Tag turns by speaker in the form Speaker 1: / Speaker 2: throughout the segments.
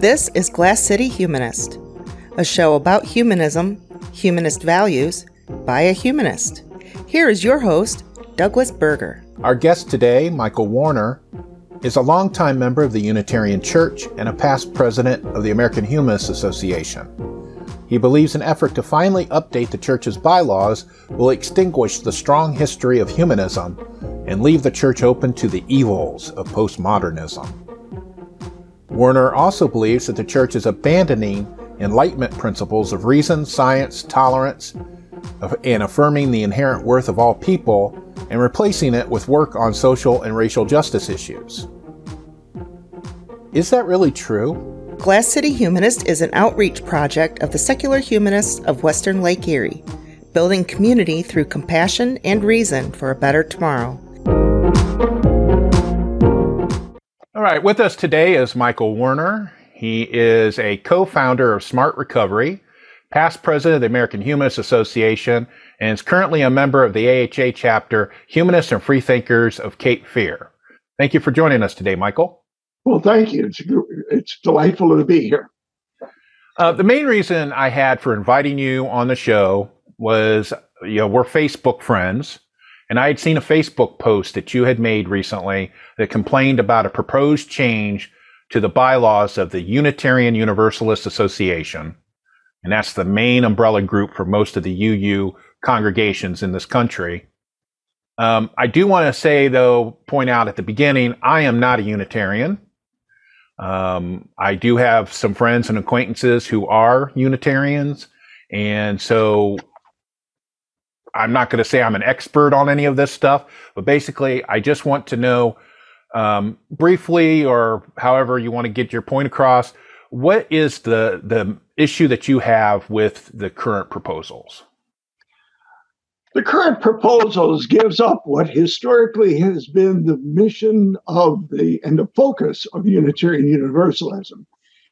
Speaker 1: This is Glass City Humanist, a show about humanism, humanist values, by a humanist. Here is your host, Douglas Berger.
Speaker 2: Our guest today, Michael Werner, is a longtime member of the Unitarian Church and a past president of the American Humanist Association. He believes an effort to finally update the church's bylaws will extinguish the strong history of humanism and leave the church open to the evils of postmodernism. Werner also believes that the church is abandoning Enlightenment principles of reason, science, tolerance, and affirming the inherent worth of all people, and replacing it with work on social and racial justice issues. Is that really true?
Speaker 1: Glass City Humanist is an outreach project of the secular humanists of Western Lake Erie, building community through compassion and reason for a better tomorrow.
Speaker 2: All right, with us today is Michael Werner. He is a co founder of Smart Recovery, past president of the American Humanist Association, and is currently a member of the AHA chapter Humanists and Freethinkers of Cape Fear. Thank you for joining us today, Michael.
Speaker 3: Well, thank you. It's, it's delightful to be here.
Speaker 2: Uh, the main reason I had for inviting you on the show was, you know, we're Facebook friends, and I had seen a Facebook post that you had made recently that complained about a proposed change to the bylaws of the Unitarian Universalist Association. And that's the main umbrella group for most of the UU congregations in this country. Um, I do want to say, though, point out at the beginning, I am not a Unitarian. Um, I do have some friends and acquaintances who are Unitarians, and so I'm not going to say I'm an expert on any of this stuff, but basically, I just want to know um, briefly, or however you want to get your point across, what is the the issue that you have with the current proposals?
Speaker 3: The current proposals gives up what historically has been the mission of the and the focus of Unitarian Universalism.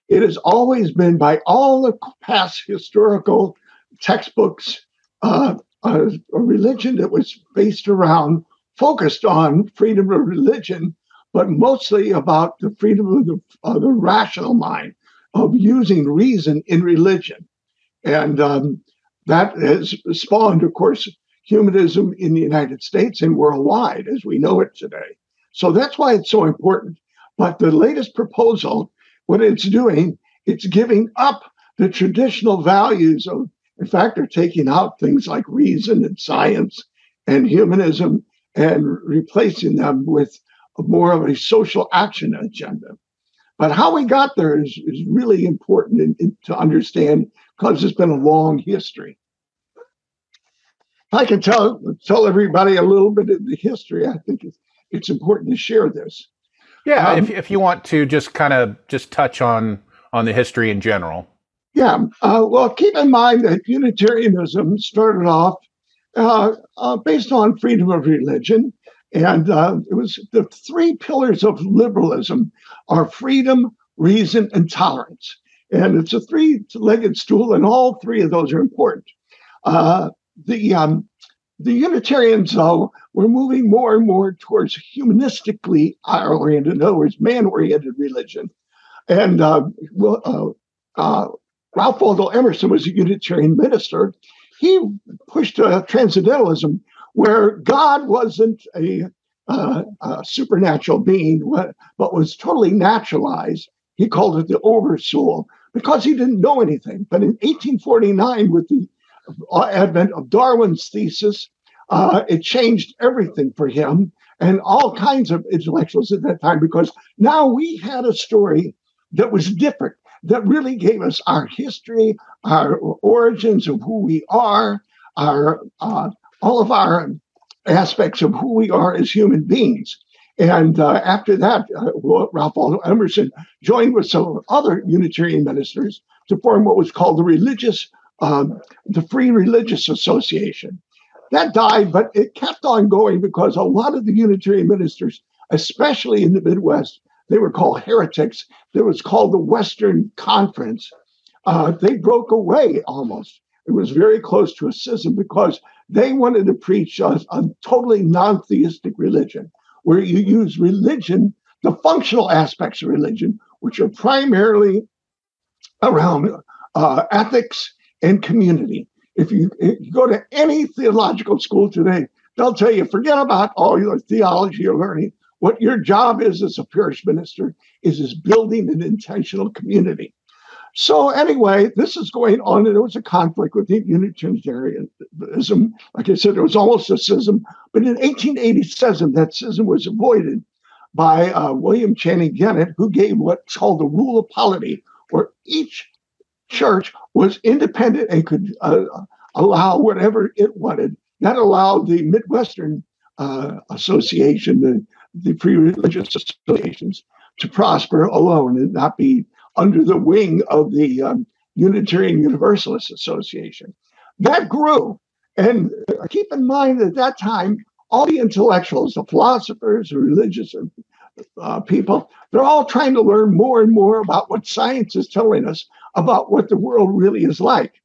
Speaker 3: It has always been by all the past historical textbooks uh, a, a religion that was based around focused on freedom of religion, but mostly about the freedom of the, of the rational mind, of using reason in religion. And um, that has spawned, of course, humanism in the United States and worldwide as we know it today. So that's why it's so important. But the latest proposal, what it's doing, it's giving up the traditional values of, in fact, they're taking out things like reason and science and humanism and replacing them with more of a social action agenda. But how we got there is, is really important in, in, to understand because it's been a long history. I can tell tell everybody a little bit of the history. I think it's, it's important to share this.
Speaker 2: Yeah, um, if if you want to just kind of just touch on on the history in general.
Speaker 3: Yeah, uh, well, keep in mind that Unitarianism started off uh, uh, based on freedom of religion, and uh, it was the three pillars of liberalism are freedom, reason, and tolerance. And it's a three-legged stool, and all three of those are important. Uh, the um, the Unitarians, though, were moving more and more towards humanistically oriented, in other words, man-oriented religion. And uh, uh, uh, Ralph Waldo Emerson was a Unitarian minister. He pushed uh, transcendentalism, where God wasn't a, uh, a supernatural being, but was totally naturalized. He called it the oversoul because he didn't know anything. But in 1849, with the advent of Darwin's thesis, uh, it changed everything for him and all kinds of intellectuals at that time because now we had a story that was different, that really gave us our history, our origins of who we are, our uh, all of our aspects of who we are as human beings. And uh, after that, uh, Ralph Waldo Emerson joined with some other Unitarian ministers to form what was called the Religious um, the Free Religious Association. That died, but it kept on going because a lot of the Unitarian ministers, especially in the Midwest, they were called heretics. There was called the Western Conference. Uh, they broke away almost. It was very close to a schism because they wanted to preach a, a totally non theistic religion where you use religion, the functional aspects of religion, which are primarily around uh, ethics and community. If you, if you go to any theological school today, they'll tell you forget about all your theology you're learning. What your job is as a parish minister is is building an intentional community. So anyway, this is going on, and there was a conflict with the Unitarianism. Like I said, it was almost a schism, but in 1887, that schism was avoided by uh, William Channing Gannett, who gave what's called the rule of polity, where each church was independent and could uh, allow whatever it wanted. That allowed the Midwestern uh, Association, the, the free religious associations, to prosper alone and not be under the wing of the um, Unitarian Universalist Association. That grew. And uh, keep in mind at that time, all the intellectuals, the philosophers, the religious uh, people, they're all trying to learn more and more about what science is telling us about what the world really is like.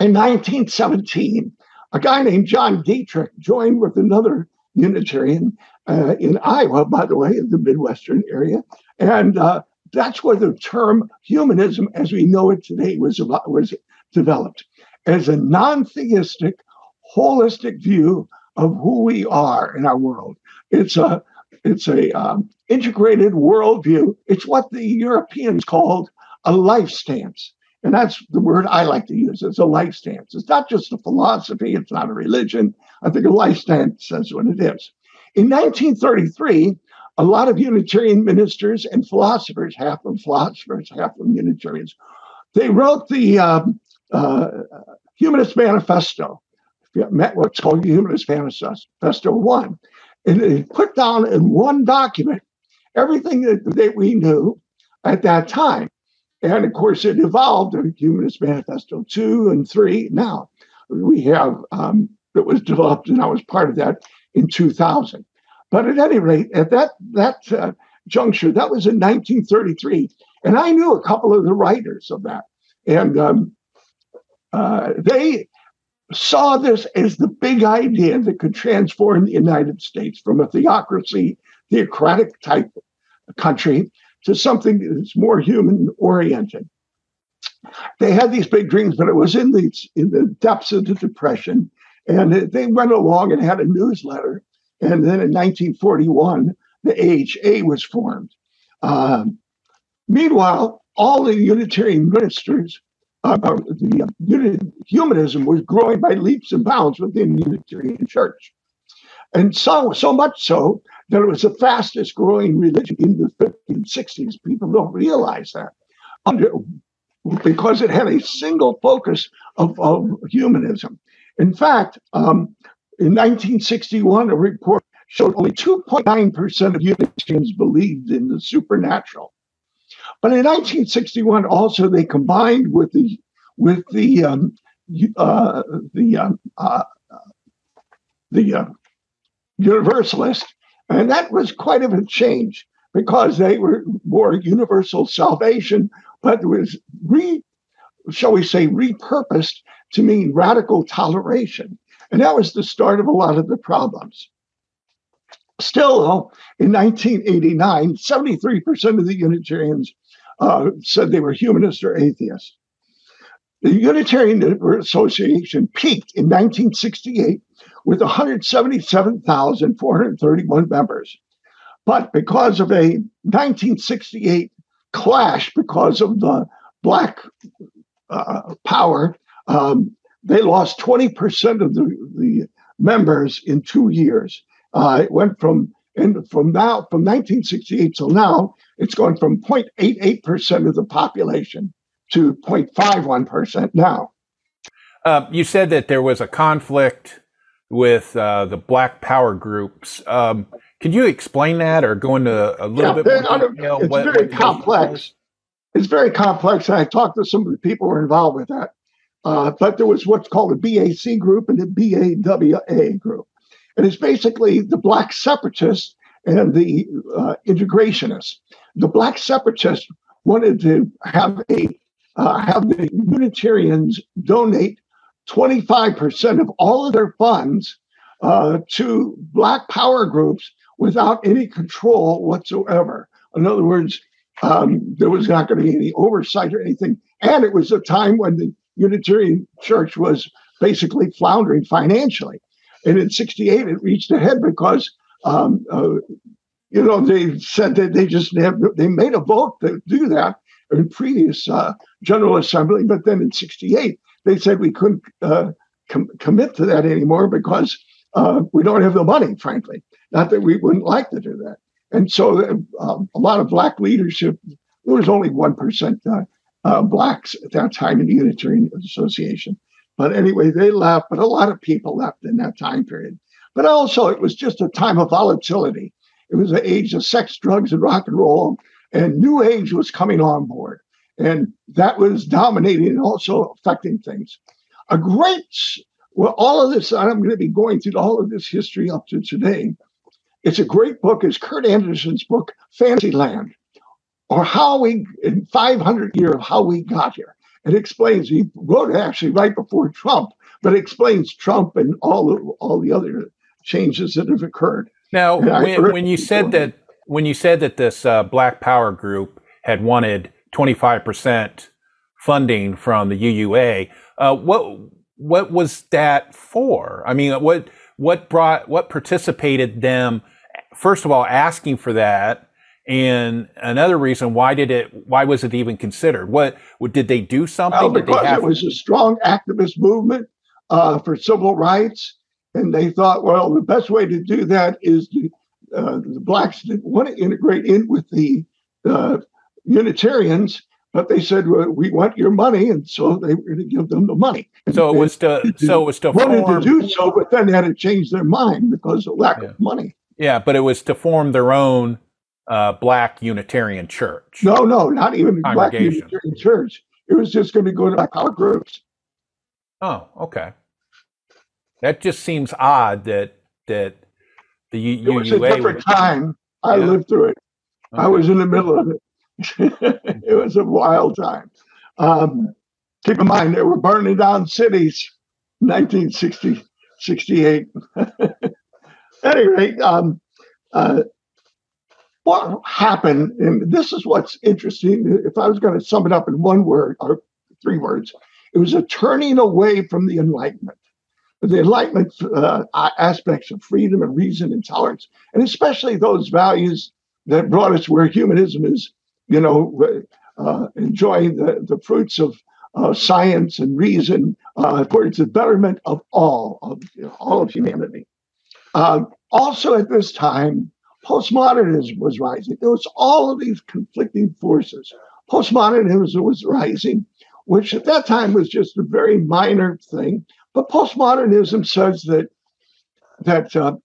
Speaker 3: In 1917, a guy named John Dietrich joined with another Unitarian uh, in Iowa, by the way, in the Midwestern area. And uh, that's where the term humanism, as we know it today, was, was developed as a non theistic, holistic view of who we are in our world. It's a it's a um, integrated worldview. It's what the Europeans called a life stance. And that's the word I like to use. It's a life stance. It's not just a philosophy, it's not a religion. I think a life stance says what it is. In 1933, a lot of Unitarian ministers and philosophers, half of philosophers, half of Unitarians, they wrote the um, uh, Humanist Manifesto, what's called Humanist Manifesto 1. And they put down in one document everything that, that we knew at that time. And of course, it evolved in Humanist Manifesto 2 and 3. Now we have, um, that was developed, and I was part of that in 2000. But at any rate, at that that uh, juncture, that was in 1933, and I knew a couple of the writers of that, and um, uh, they saw this as the big idea that could transform the United States from a theocracy, theocratic type country to something that's more human oriented. They had these big dreams, but it was in the in the depths of the depression, and they went along and had a newsletter and then in 1941, the AHA was formed. Um, meanwhile, all the Unitarian ministers, uh, the uh, humanism was growing by leaps and bounds within the Unitarian Church. And so, so much so that it was the fastest growing religion in the 1560s. People don't realize that. Under, because it had a single focus of, of humanism. In fact, um, in 1961, a report showed only 2.9% of Unitarians believed in the supernatural. But in 1961, also they combined with the with the um, uh, the um, uh, the uh, Universalist, and that was quite of a change because they were more universal salvation, but was re, shall we say, repurposed to mean radical toleration. And that was the start of a lot of the problems. Still, in 1989, 73% of the Unitarians uh, said they were humanist or atheist. The Unitarian Association peaked in 1968 with 177,431 members. But because of a 1968 clash, because of the Black uh, power, um, they lost 20% of the, the members in two years. Uh, it went from and from now from 1968 till now, it's gone from 0.88% of the population to 0.51% now.
Speaker 2: Uh, you said that there was a conflict with uh, the Black Power groups. Um, could you explain that or go into a little yeah, bit more detail?
Speaker 3: It's what, very what complex. It's very complex. I talked to some of the people who are involved with that. Uh, but there was what's called a BAC group and a BAWA group. And it's basically the black separatists and the uh, integrationists. The black separatists wanted to have a uh, have the Unitarians donate 25% of all of their funds uh, to black power groups without any control whatsoever. In other words, um, there was not going to be any oversight or anything. And it was a time when the Unitarian Church was basically floundering financially. And in 68, it reached a head because, um, uh, you know, they said that they just have, they made a vote to do that in previous uh, General Assembly. But then in 68, they said we couldn't uh, com- commit to that anymore because uh, we don't have the money, frankly. Not that we wouldn't like to do that. And so uh, a lot of black leadership, there was only 1% uh, blacks at that time in the Unitarian Association. But anyway, they left, but a lot of people left in that time period. But also, it was just a time of volatility. It was the age of sex, drugs, and rock and roll, and New Age was coming on board. And that was dominating and also affecting things. A great, well, all of this, I'm going to be going through all of this history up to today. It's a great book. is Kurt Andersen's book, Fantasyland, or how we, in 500 years of how we got here. It explains, he wrote it actually right before Trump, but it explains Trump and all, the, all the other changes that have occurred.
Speaker 2: Now, when, when, you said that, when you said that this uh, Black Power group had wanted 25% funding from the UUA, uh, what what was that for? I mean, what what brought what participated them first of all asking for that and another reason why did it why was it even considered? What, what did they do something? Well,
Speaker 3: because
Speaker 2: have-
Speaker 3: it was a strong activist movement uh, for civil rights and they thought well the best way to do that is to, uh, the blacks didn't want to integrate in with the uh, unitarians but they said well, we want your money and so they were going to give them the money.
Speaker 2: So it was to so it was to
Speaker 3: wanted
Speaker 2: form...
Speaker 3: to do so but then they had to change their mind because of lack yeah. of money.
Speaker 2: Yeah, but it was to form their own uh, black Unitarian church.
Speaker 3: No, no, not even black Unitarian church. It was just going to go to black power groups.
Speaker 2: Oh, okay. That just seems odd that that the U-
Speaker 3: it was a different would... time. I yeah. lived through it. Okay. I was in the middle of it. it was a wild time. Um, keep in mind, they were burning down cities, 1960, 68. any rate, um, uh, what happened, and this is what's interesting. If I was going to sum it up in one word or three words, it was a turning away from the Enlightenment. The Enlightenment uh, aspects of freedom and reason and tolerance, and especially those values that brought us where humanism is, you know, uh, enjoying the, the fruits of uh, science and reason uh, towards the betterment of all of you know, all of humanity. Um, also, at this time, postmodernism was rising. There was all of these conflicting forces. Postmodernism was rising, which at that time was just a very minor thing. But postmodernism says that that uh,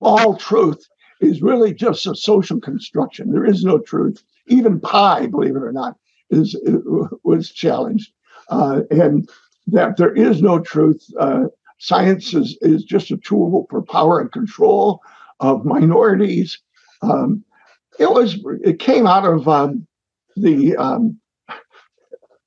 Speaker 3: all truth is really just a social construction. There is no truth. Even pi, believe it or not, is was challenged, uh, and that there is no truth. Uh, Science is, is just a tool for power and control of minorities. Um, it was it came out of um, the um,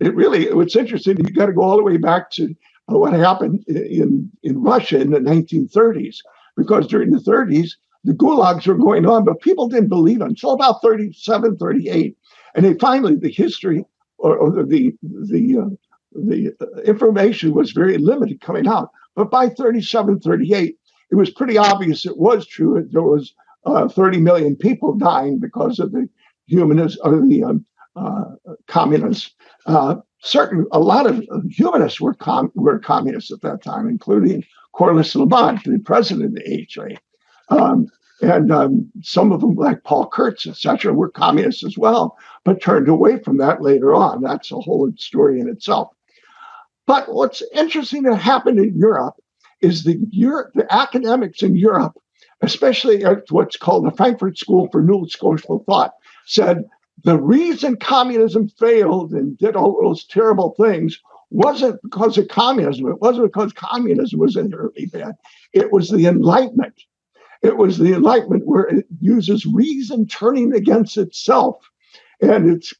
Speaker 3: it really it's interesting you got to go all the way back to uh, what happened in in Russia in the 1930s because during the 30s the gulags were going on but people didn't believe it until about 37 38 and they finally the history or, or the the uh, the information was very limited coming out but by 37, 38, it was pretty obvious it was true. That there was uh, 30 million people dying because of the humanists or the um, uh, communists. Uh, certain, a lot of humanists were com- were communists at that time, including Corliss Lamont, the president of the AHA. Um, and um, some of them, like Paul Kurtz, etc., were communists as well, but turned away from that later on. That's a whole story in itself. But what's interesting that happened in Europe is the Europe, the academics in Europe, especially at what's called the Frankfurt School for New Social Thought, said the reason communism failed and did all those terrible things wasn't because of communism. It wasn't because communism was inherently bad. It was the Enlightenment. It was the Enlightenment where it uses reason turning against itself and its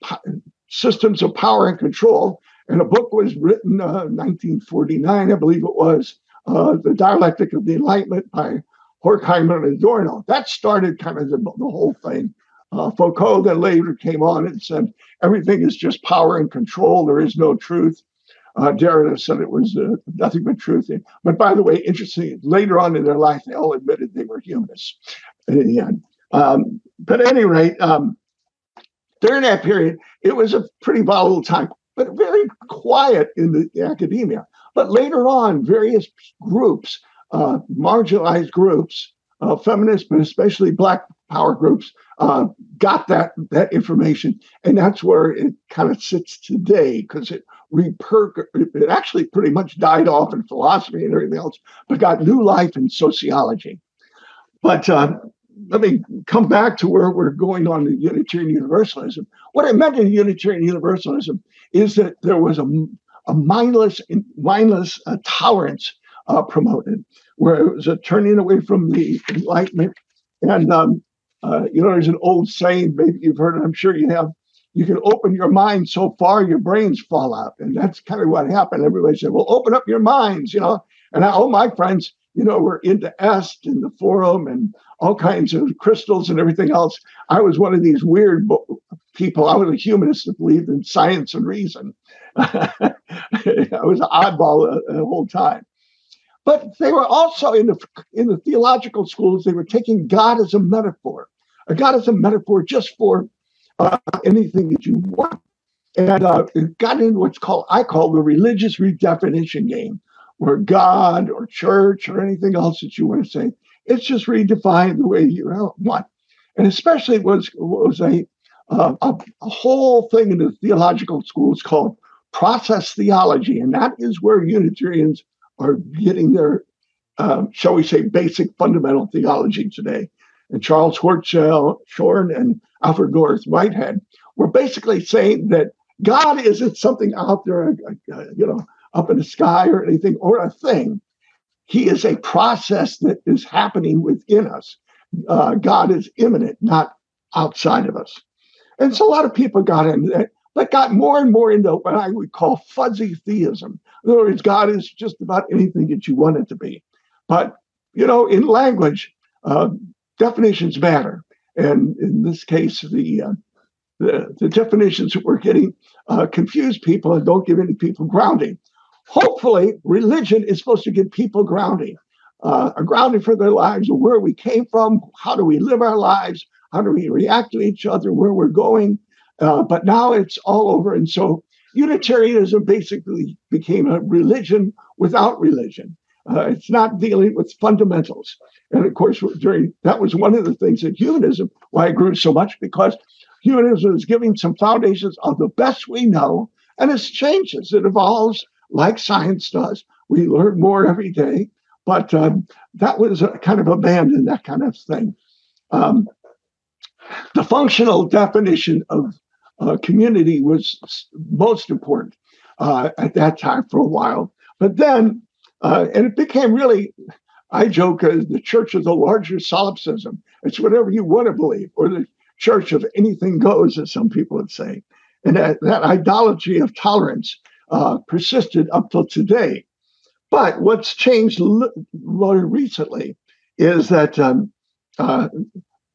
Speaker 3: systems of power and control and a book was written uh, 1949, I believe it was, uh, The Dialectic of the Enlightenment by Horkheimer and Adorno. That started kind of the, the whole thing. Uh, Foucault then later came on and said everything is just power and control. There is no truth. Uh, Derrida said it was uh, nothing but truth. But by the way, interesting, later on in their life, they all admitted they were humanists in the end. Um, but at any rate, um, during that period, it was a pretty volatile time, but very quiet in the academia. But later on, various groups, uh, marginalized groups, uh, feminists, but especially Black power groups, uh, got that that information, and that's where it kind of sits today because it reper- it actually pretty much died off in philosophy and everything else, but got new life in sociology. But uh, let me come back to where we're going on the Unitarian Universalism. What I meant in Unitarian Universalism is that there was a, a mindless, mindless uh, tolerance uh, promoted, where it was a turning away from the Enlightenment. And, um, uh, you know, there's an old saying, maybe you've heard it, I'm sure you have. You can open your mind so far, your brains fall out. And that's kind of what happened. Everybody said, well, open up your minds, you know. And all my friends, you know, were into Est and the Forum and all kinds of crystals and everything else. I was one of these weird people. I was a humanist that believed in science and reason. I was an oddball the, whole time. But they were also in the in the theological schools. They were taking God as a metaphor, a God as a metaphor just for uh, anything that you want, and uh, it got into what's called I call the religious redefinition game, where God or church or anything else that you want to say it's just redefined the way you want. And especially was was a, uh, a, a whole thing in the theological schools called process theology, and that is where Unitarians are getting their, um, shall we say, basic fundamental theology today. And Charles Hartshorne and Alfred North Whitehead were basically saying that God isn't something out there, uh, uh, you know, up in the sky or anything, or a thing. He is a process that is happening within us. Uh, God is immanent, not outside of us. And so a lot of people got into that, but got more and more into what I would call fuzzy theism. In other words, God is just about anything that you want it to be. But, you know, in language, uh, definitions matter. And in this case, the, uh, the, the, definitions that we're getting uh, confuse people and don't give any people grounding hopefully, religion is supposed to give people grounding, uh, a grounding for their lives, where we came from, how do we live our lives, how do we react to each other, where we're going. Uh, but now it's all over. And so Unitarianism basically became a religion without religion. Uh, it's not dealing with fundamentals. And of course, during that was one of the things that humanism, why it grew so much, because humanism is giving some foundations of the best we know, and it changes, it evolves, like science does. We learn more every day, but um, that was kind of abandoned, that kind of thing. Um, the functional definition of uh, community was most important uh, at that time for a while. But then, uh, and it became really, I joke, as the church of the larger solipsism. It's whatever you want to believe, or the church of anything goes, as some people would say. And that, that idolatry of tolerance uh, persisted up till today. But what's changed more recently is that um, uh,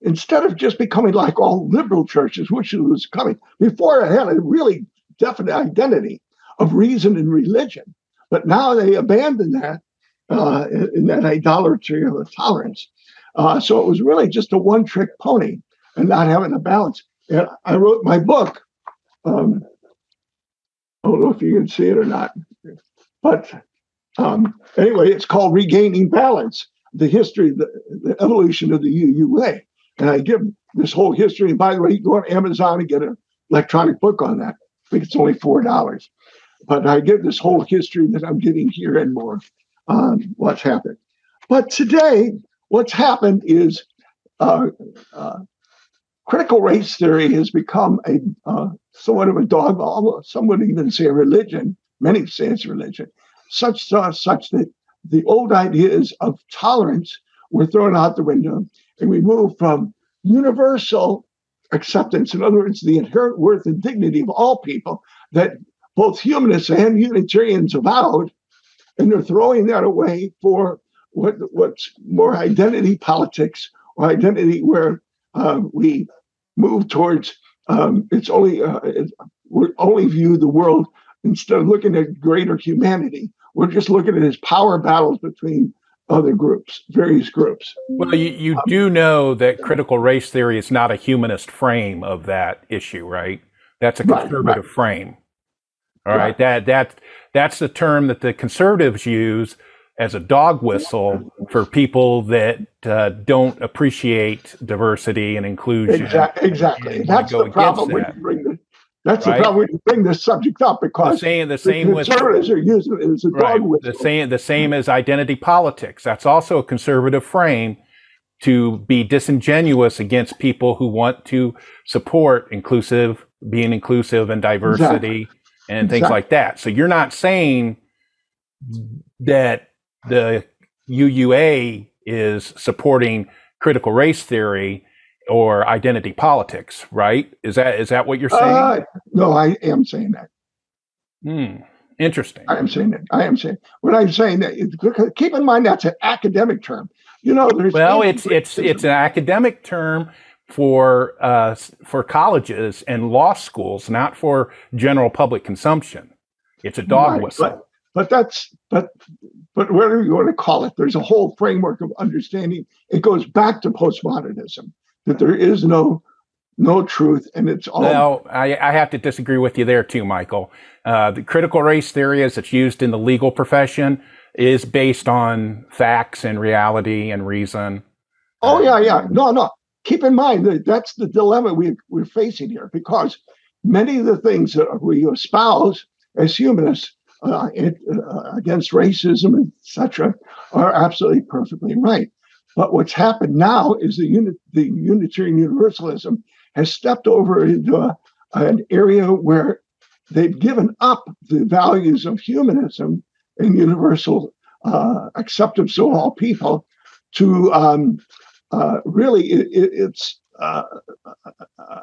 Speaker 3: instead of just becoming like all liberal churches, which was coming before, it had a really definite identity of reason and religion, but now they abandoned that uh, in, that idolatry of tolerance. Uh, so it was really just a one-trick pony and not having a balance. And I wrote my book. Um, I don't know if you can see it or not. But um, anyway, it's called Regaining Balance The History, the, the Evolution of the UUA. And I give this whole history. And by the way, you go on Amazon and get an electronic book on that. I think it's only $4. But I give this whole history that I'm getting here and more on what's happened. But today, what's happened is uh, uh, critical race theory has become a uh, somewhat of a dogma. Some would even say a religion. Many say it's religion, such such that the old ideas of tolerance were thrown out the window, and we moved from universal acceptance, in other words, the inherent worth and dignity of all people that both humanists and Unitarians avowed, and they're throwing that away for what what's more identity politics or identity where uh, we move towards um, it's only uh, it's, we only view the world instead of looking at greater humanity. We're just looking at his power battles between other groups, various groups.
Speaker 2: Well, you, you um, do know that critical race theory is not a humanist frame of that issue, right? That's a conservative right, right. frame. All right. right. That that that's the term that the conservatives use as a dog whistle for people that uh, don't appreciate diversity and inclusion.
Speaker 3: Exactly. Exactly. That's the problem that. when bring the, that's right? the problem you bring this subject up because
Speaker 2: the same, the same
Speaker 3: the conservatives with, are using it as a right, dog whistle.
Speaker 2: The same, the same as identity politics. That's also a conservative frame to be disingenuous against people who want to support inclusive, being inclusive and diversity exactly. and things exactly. like that. So you're not saying that the UUA is supporting critical race theory or identity politics, right? Is that is that what you're saying? Uh,
Speaker 3: no, I am saying that.
Speaker 2: Hmm. Interesting.
Speaker 3: I am saying that. I am saying what I'm saying that. Keep in mind that's an academic term. You know, there's
Speaker 2: well, it's it's it's an academic term for uh, for colleges and law schools, not for general public consumption. It's a dog right, whistle.
Speaker 3: But, but that's but but whatever you want to call it, there's a whole framework of understanding. It goes back to postmodernism that there is no no truth, and it's all.
Speaker 2: Well, I, I have to disagree with you there too, Michael. Uh, the critical race theory, as it's used in the legal profession, is based on facts and reality and reason.
Speaker 3: Oh yeah, yeah. No, no. Keep in mind that that's the dilemma we, we're facing here, because many of the things that we espouse as humanists uh, it, uh, against racism, etc., are absolutely perfectly right. But what's happened now is the, unit, the Unitarian Universalism has stepped over into a, an area where they've given up the values of humanism and universal uh, acceptance of all people to um, uh, really it, it's uh, uh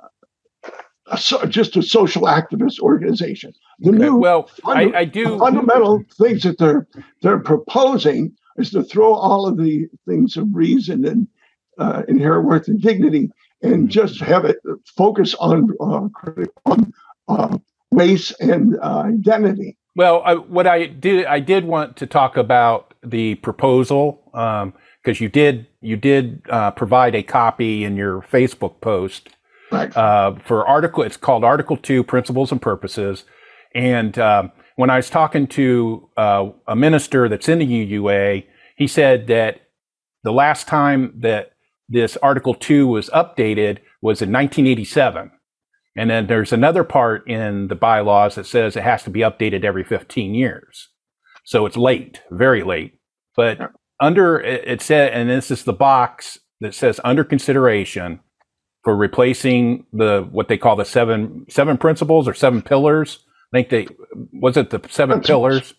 Speaker 3: a, just a social activist organization.
Speaker 2: The okay. new well, funda- I, I, do
Speaker 3: fundamental things that they're they're proposing is to throw all of the things of reason and uh, inherent worth and dignity and mm-hmm. just have it focus on uh, on uh, race and uh, identity.
Speaker 2: Well, I, what I did I did want to talk about the proposal because um, you did you did uh, provide a copy in your Facebook post
Speaker 3: right.
Speaker 2: uh, for article. It's called Article Two: Principles and Purposes. And um, when I was talking to uh, a minister that's in the UUA, he said that the last time that this Article Two was updated was in 1987. And then there's another part in the bylaws that says it has to be updated every 15 years. So it's late, very late. But under it said, and this is the box that says under consideration for replacing the what they call the seven seven principles or seven pillars. I think they was it the seven pillars.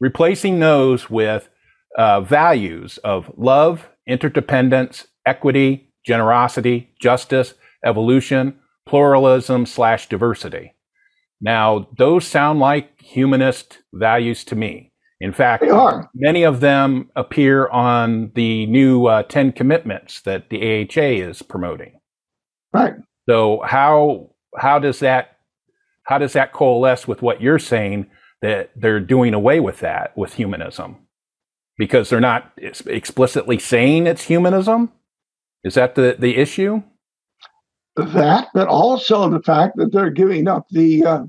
Speaker 2: Replacing those with uh, values of love, interdependence, equity, generosity, justice, evolution, pluralism slash diversity. Now, those sound like humanist values to me. In fact, many of them appear on the new uh, 10 commitments that the AHA is promoting.
Speaker 3: Right.
Speaker 2: So how how does that how does that coalesce with what you're saying that they're doing away with that with humanism? Because they're not explicitly saying it's humanism? Is that the, the issue?
Speaker 3: That, but also the fact that they're giving up the uh,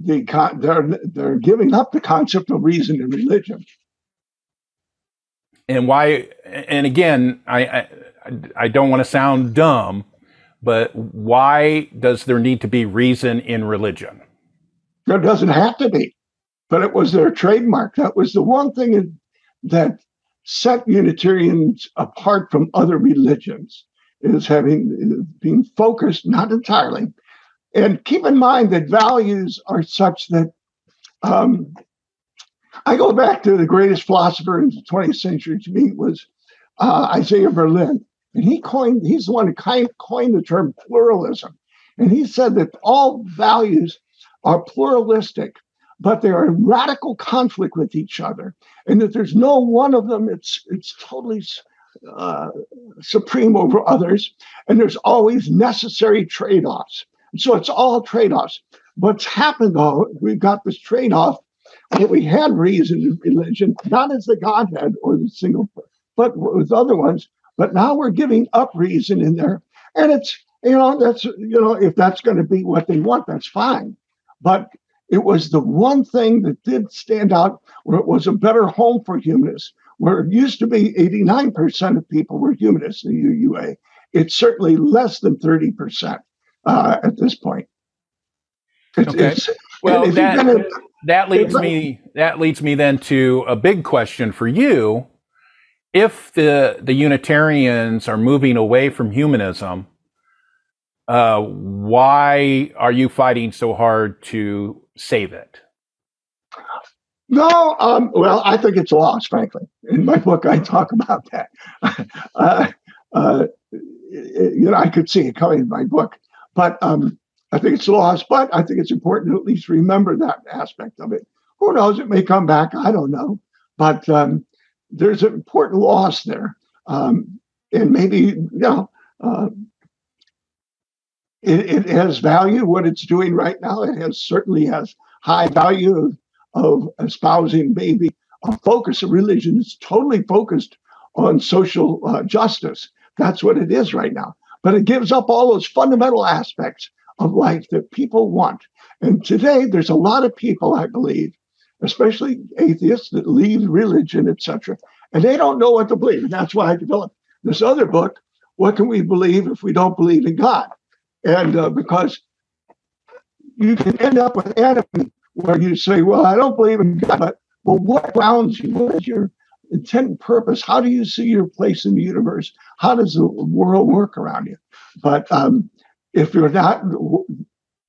Speaker 3: the con- they're they're giving up the concept of reason in religion.
Speaker 2: And why? And again, I I, I don't want to sound dumb, but why does there need to be reason in religion?
Speaker 3: There doesn't have to be, but it was their trademark. That was the one thing that set Unitarians apart from other religions is having being focused, not entirely. And keep in mind that values are such that um, I go back to the greatest philosopher in the 20th century to me was uh, Isaiah Berlin. And he coined, he's the one who kind coined the term pluralism. And he said that all values are pluralistic, but they are in radical conflict with each other. And that there's no one of them, it's it's totally uh, supreme over others, and there's always necessary trade offs. So it's all trade offs. What's happened though, we've got this trade off that we had reason in religion, not as the Godhead or the single, but with other ones. But now we're giving up reason in there. And it's, you know, that's, you know, if that's going to be what they want, that's fine. But it was the one thing that did stand out where it was a better home for humanists, where it used to be 89% of people were humanists in the UUA. It's certainly less than 30% uh, at this point.
Speaker 2: It's, okay. It's, well, that, that leads me that leads me then to a big question for you. If the the Unitarians are moving away from humanism, uh, why are you fighting so hard to save it?
Speaker 3: No, um, well, I think it's lost, frankly. In my book, I talk about that. uh, uh, you know, I could see it coming in my book, but um, I think it's lost. But I think it's important to at least remember that aspect of it. Who knows? It may come back. I don't know. But um, there's an important loss there. Um, and maybe, you know, uh, it, it, has value what it's doing right now. It has certainly has high value of, of espousing maybe a focus of religion is totally focused on social uh, justice. That's what it is right now. But it gives up all those fundamental aspects of life that people want. And today, there's a lot of people, I believe, especially atheists that leave religion, etc., and they don't know what to believe. And that's why I developed this other book. What can we believe if we don't believe in God? And uh, because you can end up with anarchy where you say, "Well, I don't believe in God," but well, what grounds you? What is your intent and purpose? How do you see your place in the universe? How does the world work around you? But um, if you're not,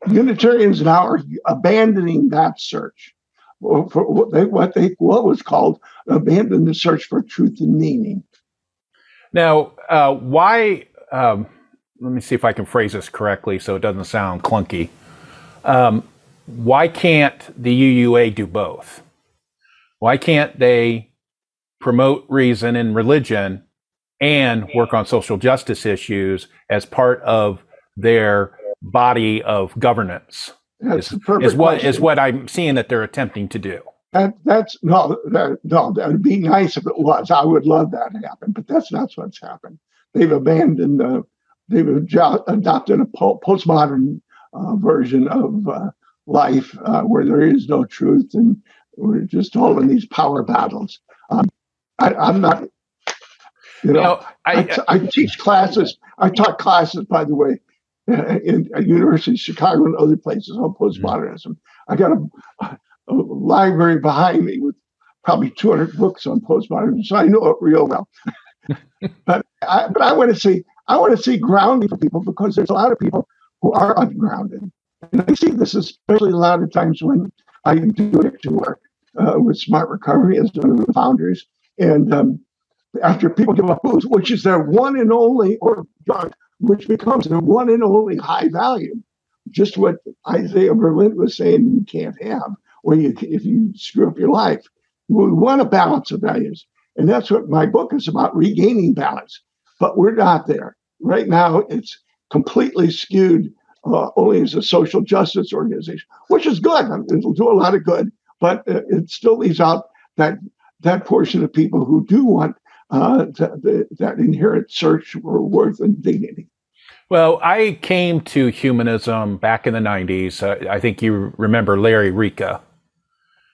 Speaker 3: Unitarians now are abandoning that search for what they, what they what was called abandon the search for truth and meaning.
Speaker 2: Now, uh, why? Um, let me see if I can phrase this correctly so it doesn't sound clunky. Um, why can't the UUA do both? Why can't they promote reason and religion and work on social justice issues as part of their body of governance? That's is, is what question. is what I'm seeing that they're attempting to do.
Speaker 3: That, that's no, that, no. That would be nice if it was. I would love that to happen, but that's not what's happened. They've abandoned. Uh, they've adopted a postmodern uh, version of uh, life uh, where there is no truth, and we're just all in these power battles. Um, I, am not. You know, no, I, I, I teach classes. I taught classes, by the way, in a University of Chicago and other places on postmodernism. I got a, a, library behind me with probably 200 books on postmodernism, so I know it real well. but I, but I want to see I want to see grounding for people because there's a lot of people who are ungrounded, and I see this especially a lot of times when I do to work uh, with Smart Recovery as one of the founders, and um, after people give up booze, which is their one and only or drug which becomes their one and only high value. Just what Isaiah Berlin was saying you can't have, or you, if you screw up your life. We want a balance of values. And that's what my book is about regaining balance. But we're not there. Right now, it's completely skewed uh, only as a social justice organization, which is good. It'll do a lot of good, but uh, it still leaves out that that portion of people who do want uh, that, that inherent search for worth and dignity.
Speaker 2: Well, I came to humanism back in the 90s. Uh, I think you remember Larry Rika.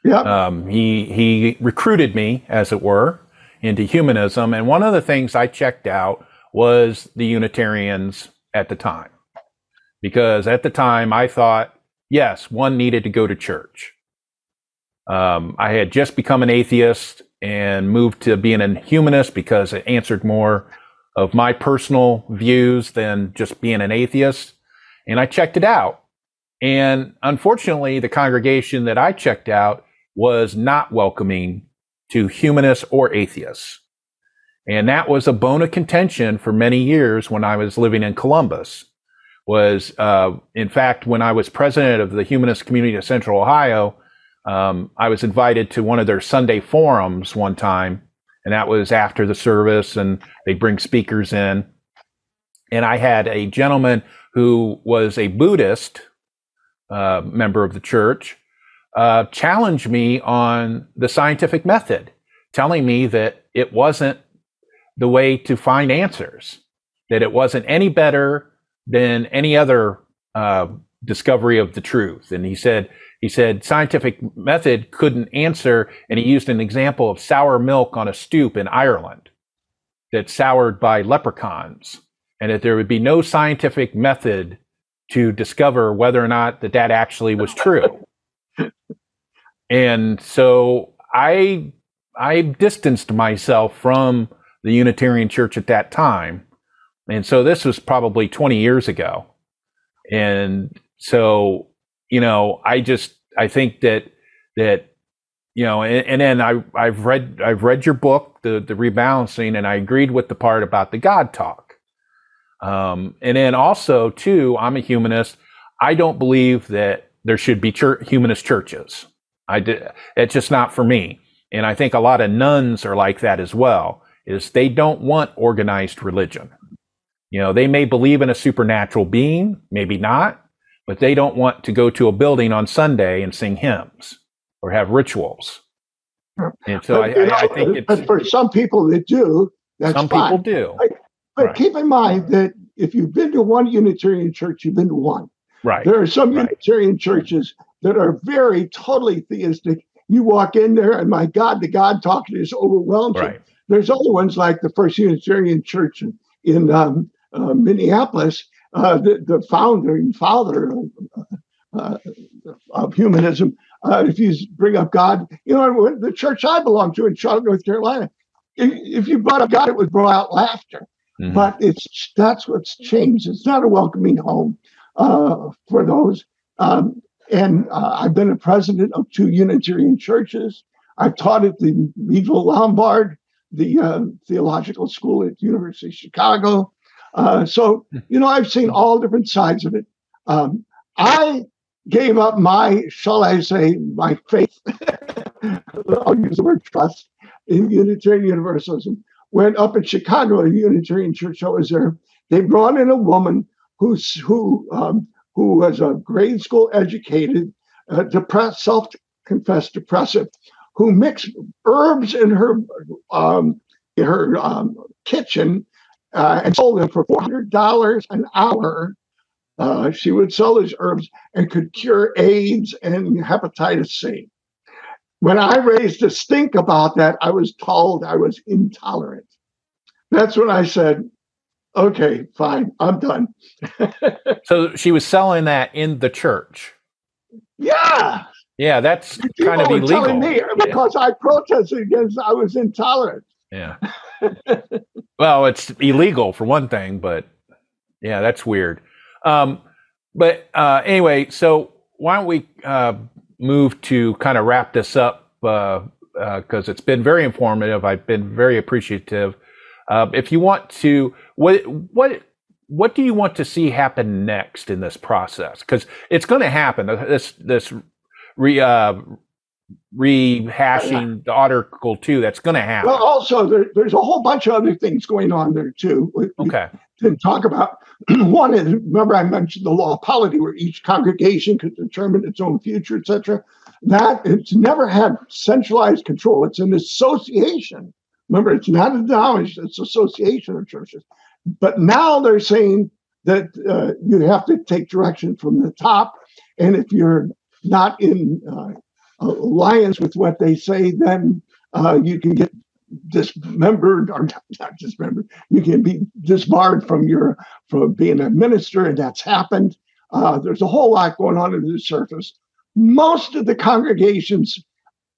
Speaker 3: Yeah.
Speaker 2: Um, he, he recruited me, as it were, into humanism. And one of the things I checked out was the Unitarians at the time. Because at the time, I thought, yes, one needed to go to church. Um, I had just become an atheist and moved to being a humanist because it answered more of my personal views than just being an atheist. And I checked it out. And unfortunately, the congregation that I checked out was not welcoming to humanists or atheists. And that was a bone of contention for many years when I was living in Columbus. Was, uh, in fact, when I was president of the humanist community of Central Ohio, um, I was invited to one of their Sunday forums one time, and that was after the service, and they bring speakers in. And I had a gentleman who was a Buddhist uh, member of the church uh, challenge me on the scientific method, telling me that it wasn't the way to find answers, that it wasn't any better than any other uh, discovery of the truth. And he said, he said scientific method couldn't answer, and he used an example of sour milk on a stoop in Ireland that's soured by leprechauns, and that there would be no scientific method to discover whether or not that that actually was true. and so I I distanced myself from the Unitarian Church at that time. And so this was probably 20 years ago. And so, you know, I just, I think that, that, you know, and, and then I, I've read, I've read your book, the, the rebalancing, and I agreed with the part about the God talk. Um, and then also too, I'm a humanist. I don't believe that there should be church, humanist churches. I did, it's just not for me. And I think a lot of nones are like that as well is they don't want organized religion. You know, they may believe in a supernatural being, maybe not, but they don't want to go to a building on Sunday and sing hymns or have rituals. And so
Speaker 3: But,
Speaker 2: I,
Speaker 3: know,
Speaker 2: I, think it's,
Speaker 3: but for some people that do, that's
Speaker 2: some
Speaker 3: fine.
Speaker 2: people do.
Speaker 3: But
Speaker 2: Right.
Speaker 3: keep in mind that if you've been to one Unitarian church, you've been to one.
Speaker 2: Right.
Speaker 3: There are some
Speaker 2: Right.
Speaker 3: Unitarian churches that are very totally theistic. You walk in there, and my God, the God talking just overwhelms you.
Speaker 2: Right.
Speaker 3: There's other ones like the First Unitarian Church in, in um, uh, Minneapolis. Uh, the, the founder and father of, uh, of humanism. Uh, if you bring up God, you know the church I belong to in Charlotte, North Carolina. If, if you brought up God, it would draw out laughter.
Speaker 2: Mhm.
Speaker 3: But it's that's what's changed. It's not a welcoming home uh, for those. Um, and uh, I've been a president of two Unitarian churches. I've taught at the Meadville Lombard, the uh, theological school at University of Chicago. Uh, so, you know, I've seen all different sides of it. Um, I gave up my, shall I say, my faith. I'll use the word trust in Unitarian Universalism. When up in Chicago, a Unitarian church I was there, they brought in a woman who's who um, who was a grade school educated, uh, depressed, self-confessed depressive, who mixed herbs in her um, in her um, kitchen uh, and sold them for four hundred dollars an hour. Uh, she would sell these herbs and could cure AIDS and hepatitis C. When I raised a stink about that, I was told I was intolerant. That's when I said, "Okay, fine, I'm done."
Speaker 2: So she was selling that in the church.
Speaker 3: yeah,
Speaker 2: Yeah, that's
Speaker 3: people
Speaker 2: kind of
Speaker 3: were
Speaker 2: illegal.
Speaker 3: telling me because I protested against. I was intolerant.
Speaker 2: Yeah. well, it's illegal for one thing, but yeah, that's weird. Um, but uh, anyway, so why don't we uh, move to kind of wrap this up because uh, uh, it's been very informative. I've been very appreciative. Uh, if you want to, what what what do you want to see happen next in this process? Because it's going to happen. This this re, uh, rehashing the article two. That's going to happen.
Speaker 3: Well, also there, there's a whole bunch of other things going on there too.
Speaker 2: Okay.
Speaker 3: didn't talk about one is remember I mentioned the law of polity, where each congregation could determine its own future, etc. That it's never had centralized control. It's an association. Remember, it's not a denomination; it's an association of churches. But now they're saying that uh, you have to take direction from the top, and if you're not in uh, alliance with what they say, then uh, you can get dismembered or not, not dismembered. You can be disbarred from your from being a minister, and that's happened. Uh, there's a whole lot going on under the surface. Most of the congregations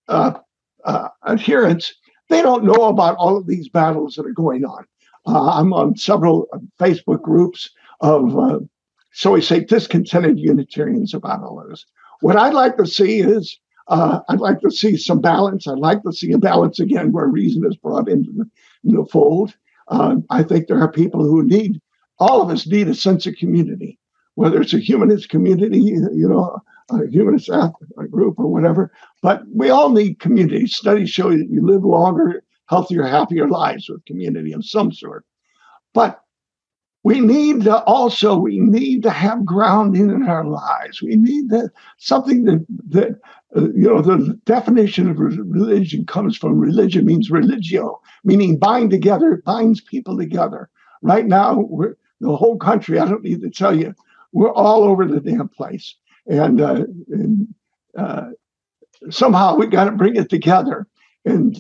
Speaker 3: uh, uh, adherents they don't know about all of these battles that are going on. Uh, I'm on several Facebook groups of, so we say, discontented Unitarians about all of this. What I'd like to see is, uh, I'd like to see some balance. I'd like to see a balance again where reason is brought into the, the fold. Uh, I think there are people who need, all of us need a sense of community, whether it's a humanist community, you know, a humanist group or whatever. But we all need community. Studies show that you live longer healthier, happier lives with community of some sort. But we need to also we need to have grounding in our lives. We need that something that that uh, you know the definition of religion comes from religion means religio, meaning bind together, binds people together. Right now, we're the whole country. I don't need to tell you, we're all over the damn place, and, uh, and uh, somehow we got to bring it together. And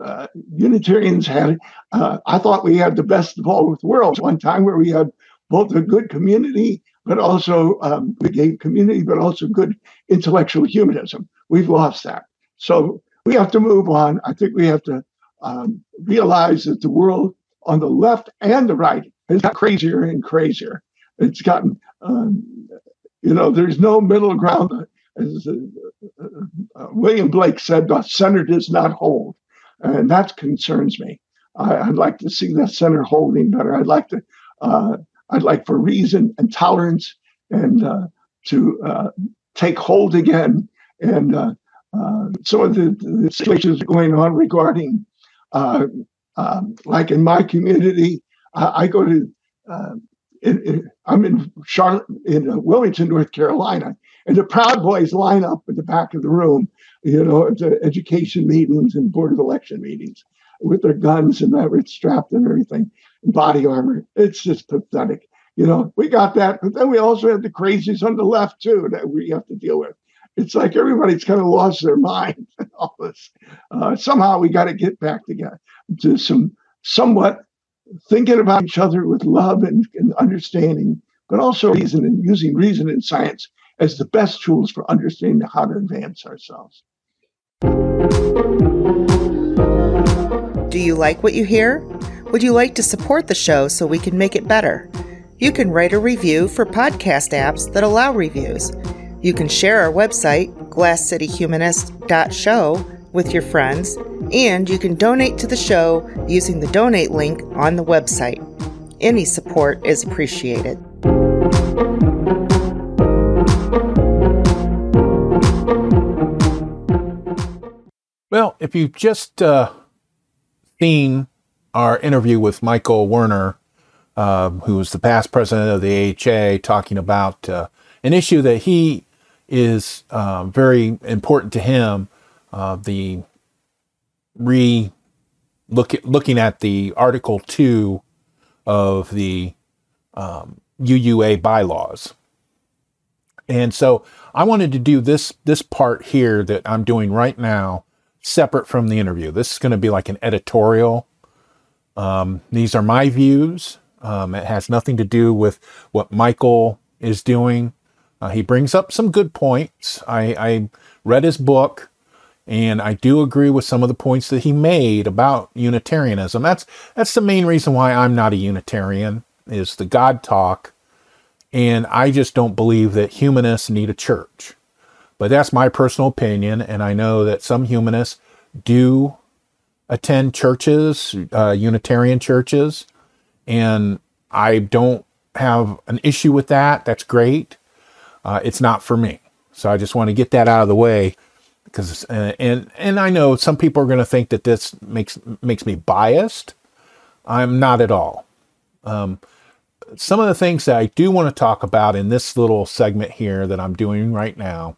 Speaker 3: uh, Unitarians had, uh, I thought we had the best of both worlds one time where we had both a good community, but also um, we gave community, but also good intellectual humanism. We've lost that. So we have to move on. I think we have to um, realize that the world on the left and the right has got crazier and crazier. It's gotten, um, you know, there's no middle ground. As uh, uh, William Blake said, the center does not hold. And that concerns me. I, would like to see that center holding better. I'd like to, uh, I'd like for reason and tolerance and uh, to uh, take hold again. And uh, some of the, the, situations going on regarding, um, like in my community, I, I go to, I'm in Charlotte, in Wilmington, North Carolina, and the Proud Boys line up at the back of the room, you know, the education meetings and board of election meetings with their guns and everything strapped and everything, body armor. It's just pathetic. You know, we got that, but then we also have the crazies on the left too that we have to deal with. It's like everybody's kind of lost their mind. all this. Uh, somehow we got to get back together to some somewhat thinking about each other with love and, and understanding, but also reason and using reason and science as the best tools for understanding how to advance ourselves.
Speaker 1: Do you like what you hear? Would you like to support the show so we can make it better? You can write a review for podcast apps that allow reviews. You can share our website, glasscityhumanist.show, with your friends, and you can donate to the show using the donate link on the website. Any support is appreciated.
Speaker 2: Well, if you've just uh, seen our interview with Michael Werner, uh, who was the past president of the AHA, talking about uh, an issue that he is uh, very important to him, uh, the re look at, looking at the Article Two of the um, UUA bylaws. And so I wanted to do this this part here that I'm doing right now separate from the interview. This is going to be like an editorial. Um, these are my views. Um, it has nothing to do with what Michael is doing. Uh, he brings up some good points. I, I read his book, and I do agree with some of the points that he made about Unitarianism. That's that's the main reason why I'm not a Unitarian is the God talk, and I just don't believe that humanists need a church. But that's my personal opinion, and I know that some humanists do attend churches, uh, Unitarian churches, and I don't have an issue with that. That's great. Uh, it's not for me, so I just want to get that out of the way because uh, and and I know some people are going to think that this makes makes me biased. I'm not at all. Um, some of the things that I do want to talk about in this little segment here that I'm doing right now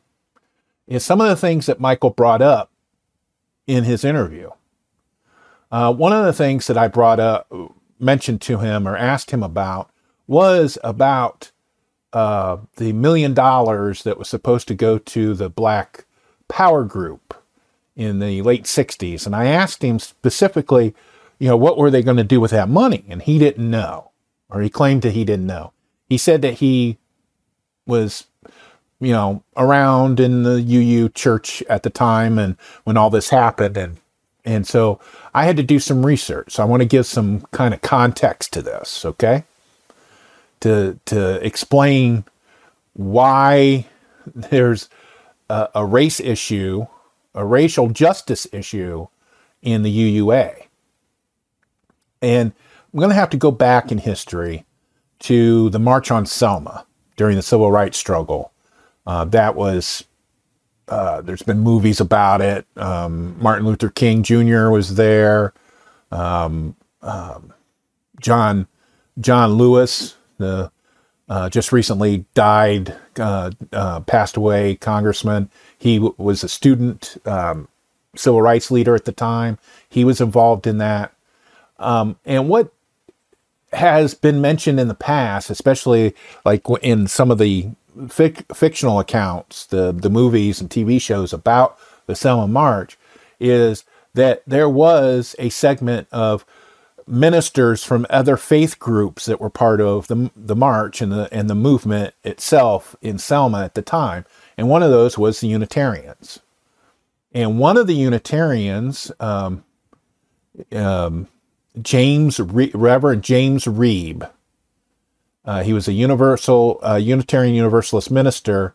Speaker 2: is some of the things that Michael brought up in his interview. Uh, one of the things that I brought up, mentioned to him or asked him about was about uh, the million dollars that was supposed to go to the Black Power Group in the late 60s. And I asked him specifically, you know, what were they going to do with that money? And he didn't know, or he claimed that he didn't know. He said that he was you know, around in the UU church at the time and when all this happened. And, and so I had to do some research. So I want to give some kind of context to this, okay? To, to explain why there's a, a race issue, a racial justice issue in the UUA. And I'm going to have to go back in history to the March on Selma during the civil rights struggle uh, that was, uh, there's been movies about it. Um, Martin Luther King Jr. was there. um, um, John John Lewis, the uh, just recently died, uh, uh, passed away congressman. He w- was a student um, civil rights leader at the time. He was involved in that. Um, and what has been mentioned in the past, especially like in some of the fic- fictional accounts, the the movies and TV shows about the Selma March, is that there was a segment of ministers from other faith groups that were part of the, the march and the and the movement itself in Selma at the time. And one of those was the Unitarians. And one of the Unitarians, um, um, James Re- Reverend James Reeb, uh, he was a universal uh, Unitarian Universalist minister,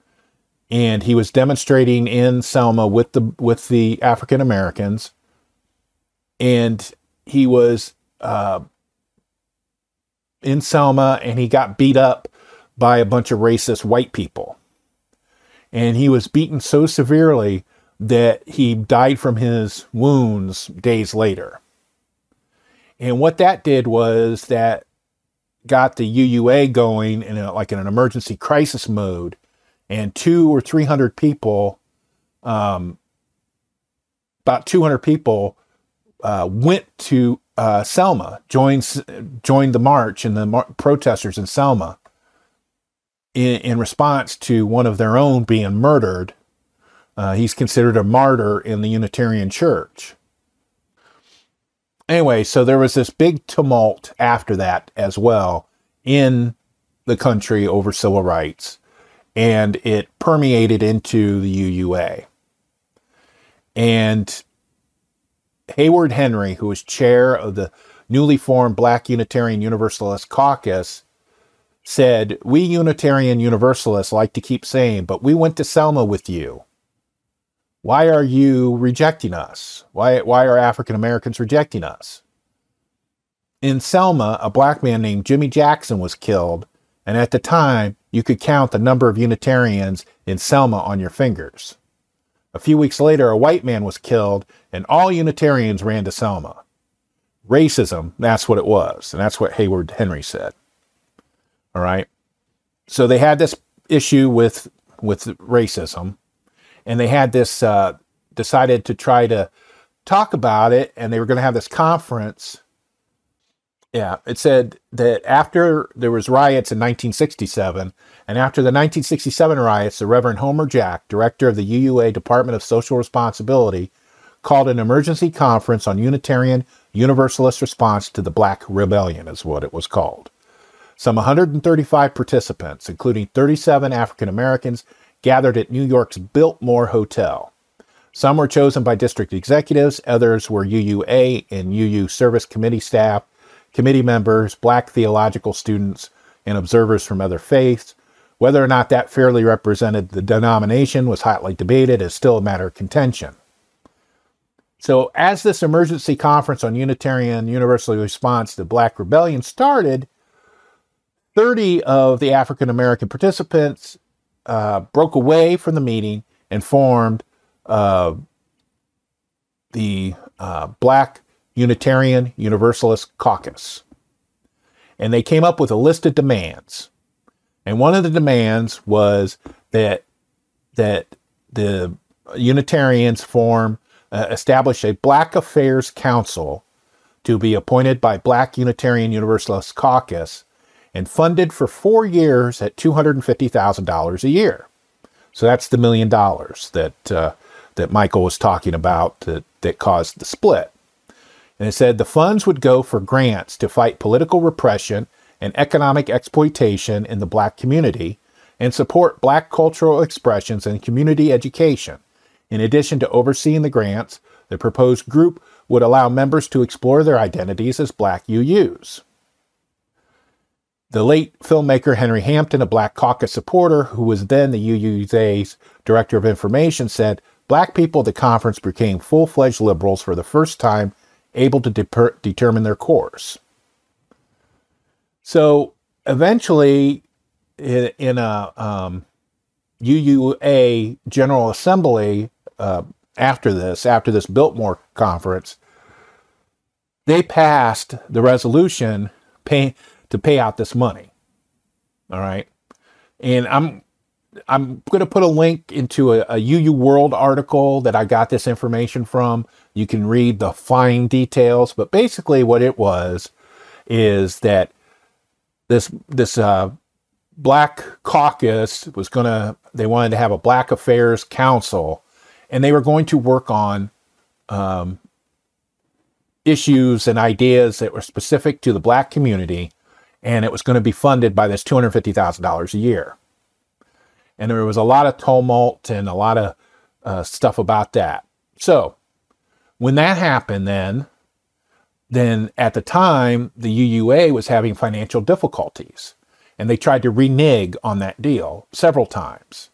Speaker 2: and he was demonstrating in Selma with the with the African Americans, and he was uh, in Selma and he got beat up by a bunch of racist white people. And he was beaten so severely that he died from his wounds days later. And what that did was that got the UUA going in a, like in an emergency crisis mode, and two or three hundred people, um, about two hundred people, uh, went to uh, Selma, joined joined the march and the mar- protesters in Selma in, in, response to one of their own being murdered. Uh, he's considered a martyr in the Unitarian Church. Anyway, so there was this big tumult after that as well in the country over civil rights, and it permeated into the UUA. And Hayward Henry, who was chair of the newly formed Black Unitarian Universalist Caucus, said, We Unitarian Universalists like to keep saying, but we went to Selma with you. Why are you rejecting us? Why, why are African Americans rejecting us? In Selma, a black man named Jimmy Jackson was killed, and at the time, you could count the number of Unitarians in Selma on your fingers. A few weeks later, a white man was killed, and all Unitarians ran to Selma. Racism, that's what it was. And that's what Hayward Henry said. All right. So they had this issue with with racism, and they had this uh, decided to try to talk about it, and they were going to have this conference yeah, it said that after there was riots in 1967, and after the 1967 riots, the Reverend Homer Jack, director of the UUA Department of Social Responsibility, called an emergency conference on Unitarian Universalist response to the Black Rebellion, is what it was called. Some 135 participants, including 37 African Americans, gathered at New York's Biltmore Hotel. Some were chosen by district executives, others were UUA and UU service committee staff committee members, black theological students, and observers from other faiths. Whether or not that fairly represented the denomination was hotly debated as still a matter of contention. So, as this emergency conference on Unitarian Universal response to Black Rebellion started, 30 of the African American participants uh, broke away from the meeting and formed uh, the uh, Black Unitarian Universalist Caucus. And they came up with a list of demands. And one of the demands was that that the Unitarians form uh, establish a Black Affairs Council to be appointed by Black Unitarian Universalist Caucus and funded for four years at $250,000 a year. So that's the million dollars that uh, that Michael was talking about that, that caused the split. And it said the funds would go for grants to fight political repression and economic exploitation in the black community and support black cultural expressions and community education. In addition to overseeing the grants, the proposed group would allow members to explore their identities as black UUs. The late filmmaker Henry Hampton, a Black Caucus supporter who was then the UUA's director of information, said Black people at the conference became full fledged liberals for the first time able to de- determine their course. So eventually, in, in a um, UUA General Assembly uh, after this, after this Biltmore conference, they passed the resolution pay, to pay out this money. All right. And I'm I'm going to put a link into a, a UU World article that I got this information from. You can read the fine details, but basically what it was is that this this uh, Black Caucus was going to they wanted to have a Black Affairs Council, and they were going to work on um, issues and ideas that were specific to the Black community, and it was going to be funded by this two hundred fifty thousand dollars a year and there was a lot of tumult and a lot of uh, stuff about that. So when that happened, then then at the time the UUA was having financial difficulties, and they tried to renege on that deal several times,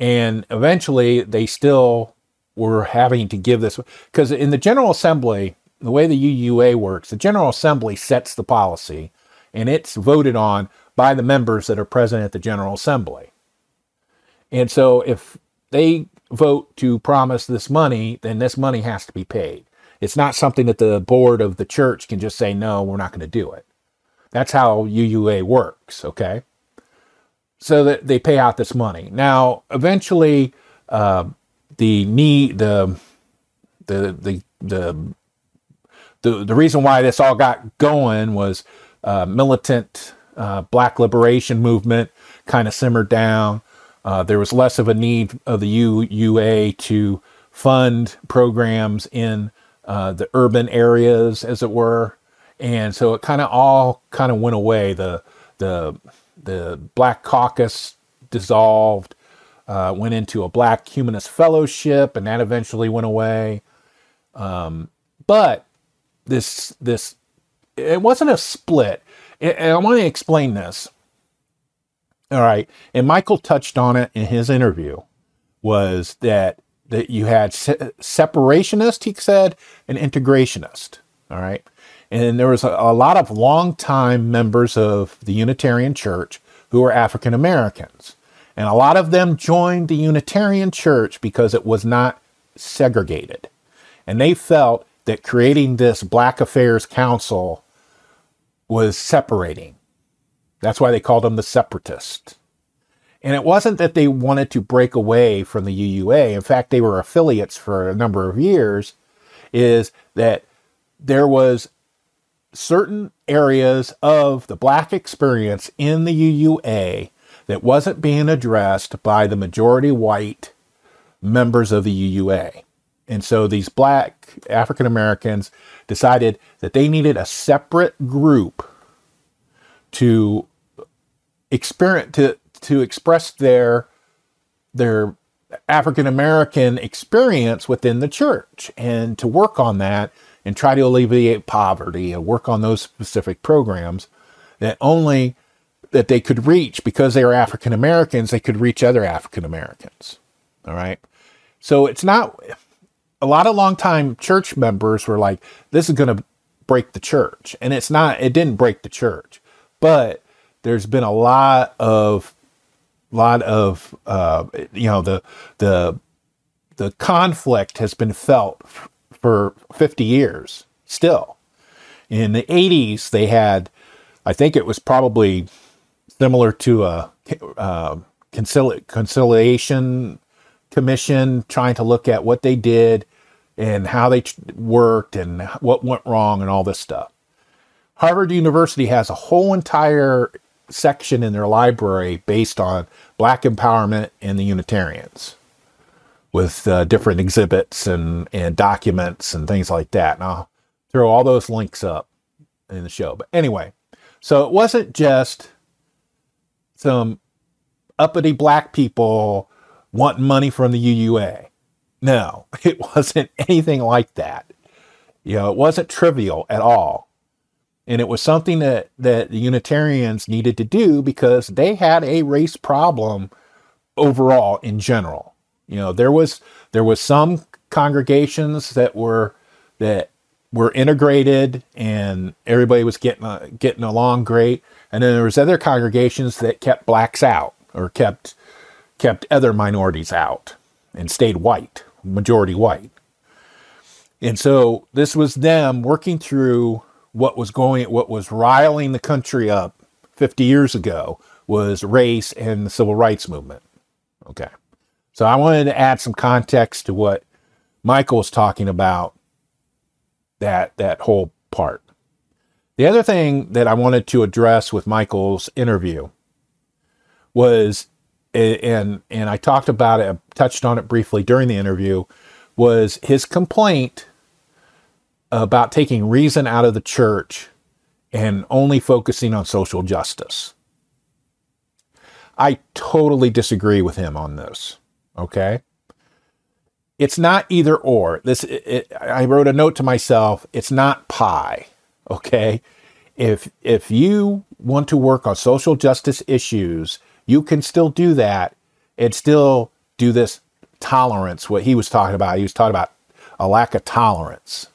Speaker 2: and eventually they still were having to give this because in the General Assembly, the way the UUA works, the General Assembly sets the policy, and it's voted on by the members that are present at the General Assembly. And so if they vote to promise this money, then this money has to be paid. It's not something that the board of the church can just say, no, we're not going to do it. That's how UUA works, okay? So that they pay out this money. Now, eventually, uh, the need, the, the, the, the, the, the reason why this all got going was uh, militant uh, black liberation movement kind of simmered down. Uh, there was less of a need of the UUA to fund programs in uh, the urban areas, as it were, and so it kind of all kind of went away. The the the Black Caucus dissolved, uh, went into a Black Humanist Fellowship, and that eventually went away. Um, but this this it wasn't a split. And I want to explain this. All right. And Michael touched on it in his interview was that that you had se- separationist, he said, and integrationist. All right. And there was a, a lot of longtime members of the Unitarian Church who were African Americans. And a lot of them joined the Unitarian Church because it was not segregated. And they felt that creating this Black Affairs Council was separating. That's why they called them the separatists. And it wasn't that they wanted to break away from the UUA. In fact, they were affiliates for a number of years. Is that there was certain areas of the black experience in the UUA that wasn't being addressed by the majority white members of the UUA. And so these black African Americans decided that they needed a separate group to experience to to express their their African American experience within the church and to work on that and try to alleviate poverty and work on those specific programs that only that they could reach because they are African Americans, they could reach other African Americans. All right. So it's not a lot of longtime church members were like, this is going to break the church. And it's not, it didn't break the church. But there's been a lot of lot of uh, you know the the the conflict has been felt for 50 years still. In the 80s they had i think it was probably similar to a uh, concili- conciliation commission trying to look at what they did and how they ch- worked and what went wrong and all this stuff. Harvard university has a whole entire section in their library based on black empowerment and the Unitarians with uh, different exhibits and, and documents and things like that. And I'll throw all those links up in the show. But anyway, so it wasn't just some uppity black people wanting money from the UUA. No, it wasn't anything like that. You know, it wasn't trivial at all. And it was something that, that the Unitarians needed to do because they had a race problem overall in general. You know, there was there was some congregations that were that were integrated and everybody was getting uh, getting along great, and then there was other congregations that kept blacks out or kept kept other minorities out and stayed white, majority white. And so this was them working through what was going, what was riling the country up 50 years ago was race and the civil rights movement. Okay. So I wanted to add some context to what Michael was talking about that that whole part. The other thing that I wanted to address with Michael's interview was and and I talked about it, touched on it briefly during the interview, was his complaint about taking reason out of the church and only focusing on social justice. I totally disagree with him on this. Okay. It's not either or. This it, it, I wrote a note to myself. It's not pie. Okay. If if you want to work on social justice issues, you can still do that and still do this tolerance. What he was talking about, he was talking about a lack of tolerance.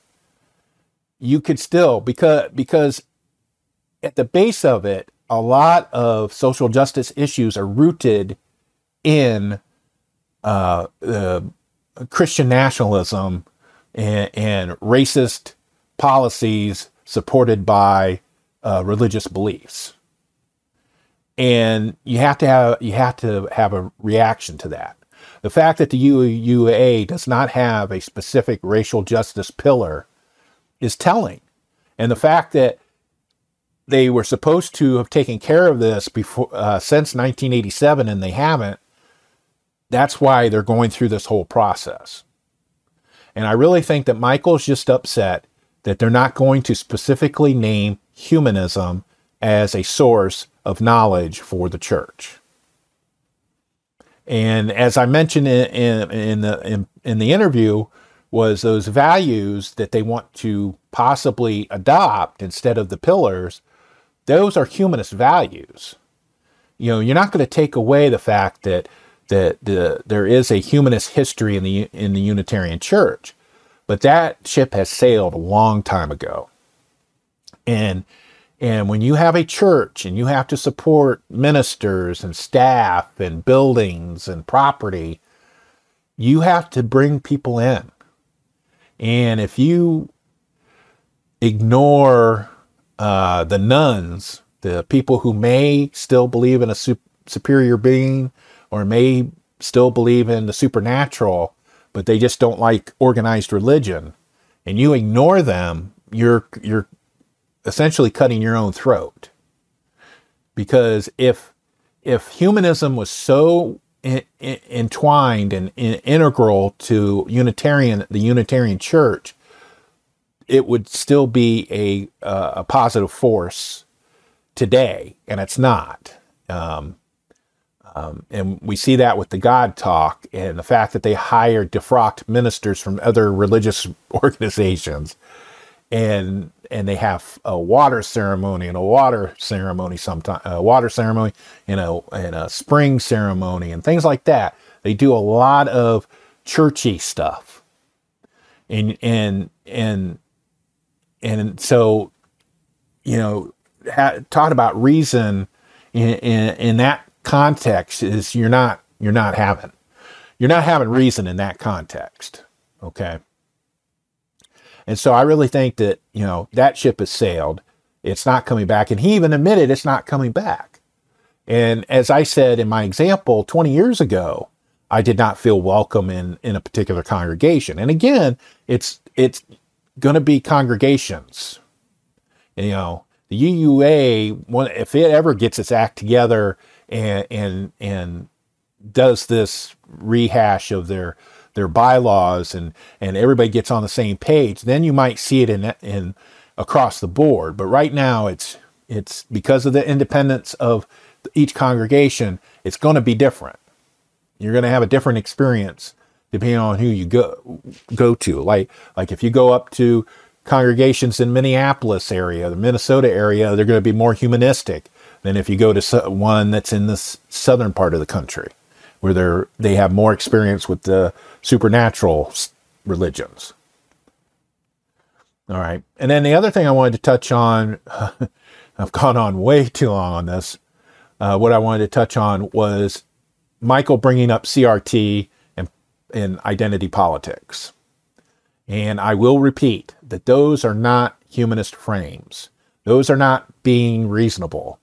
Speaker 2: You could still because because at the base of it, a lot of social justice issues are rooted in uh, uh, Christian nationalism and, and, racist policies supported by uh, religious beliefs, and you have to have you have to have a reaction to that. The fact that the UUA does not have a specific racial justice pillar is telling, and the fact that they were supposed to have taken care of this before uh, since 1987 and they haven't that's why they're going through this whole process and i really think that michael's just upset that they're not going to specifically name humanism as a source of knowledge for the church and as i mentioned in, in, in the in, in the interview was those values that they want to possibly adopt instead of the pillars those are humanist values. You know, you're not going to take away the fact that that the, there is a humanist history in the in the Unitarian Church, but that ship has sailed a long time ago. And and when you have a church and you have to support ministers and staff and buildings and property, you have to bring people in. And if you ignore uh, the nones, the people who may still believe in a su- superior being or may still believe in the supernatural, but they just don't like organized religion, and you ignore them, you're you're essentially cutting your own throat. Because if if humanism was so in, in, entwined and in, integral to Unitarian the Unitarian Church, it would still be a uh, a positive force today, and it's not. Um, um, and we see that with the God talk and the fact that they hire defrocked ministers from other religious organizations, and and they have a water ceremony and a water ceremony sometime a water ceremony and a and a spring ceremony and things like that. They do a lot of churchy stuff, and and and and so you know ha- talking about reason in, in, in that context is you're not you're not having you're not having reason in that context okay? And so i really think that you know that ship has sailed. It's not coming back. And he even admitted it's not coming back. And as i said in my example 20 years ago i did not feel welcome in in a particular congregation. And again it's it's going to be congregations. You know, the UUA, if it ever gets its act together and and and does this rehash of their their bylaws and and everybody gets on the same page, then you might see it in in across the board. But right now, it's it's because of the independence of each congregation, it's going to be different. You're going to have a different experience depending on who you go go to. Like like if you go up to congregations in Minneapolis area, the Minnesota area, they're going to be more humanistic than if you go to one that's in the southern part of the country, where they're they have more experience with the supernatural religions. All right, and then the other thing I wanted to touch on, I've gone on way too long on this. Uh, what I wanted to touch on was Michael bringing up CRT and in identity politics. And I will repeat that those are not humanist frames. Those are not being reasonable.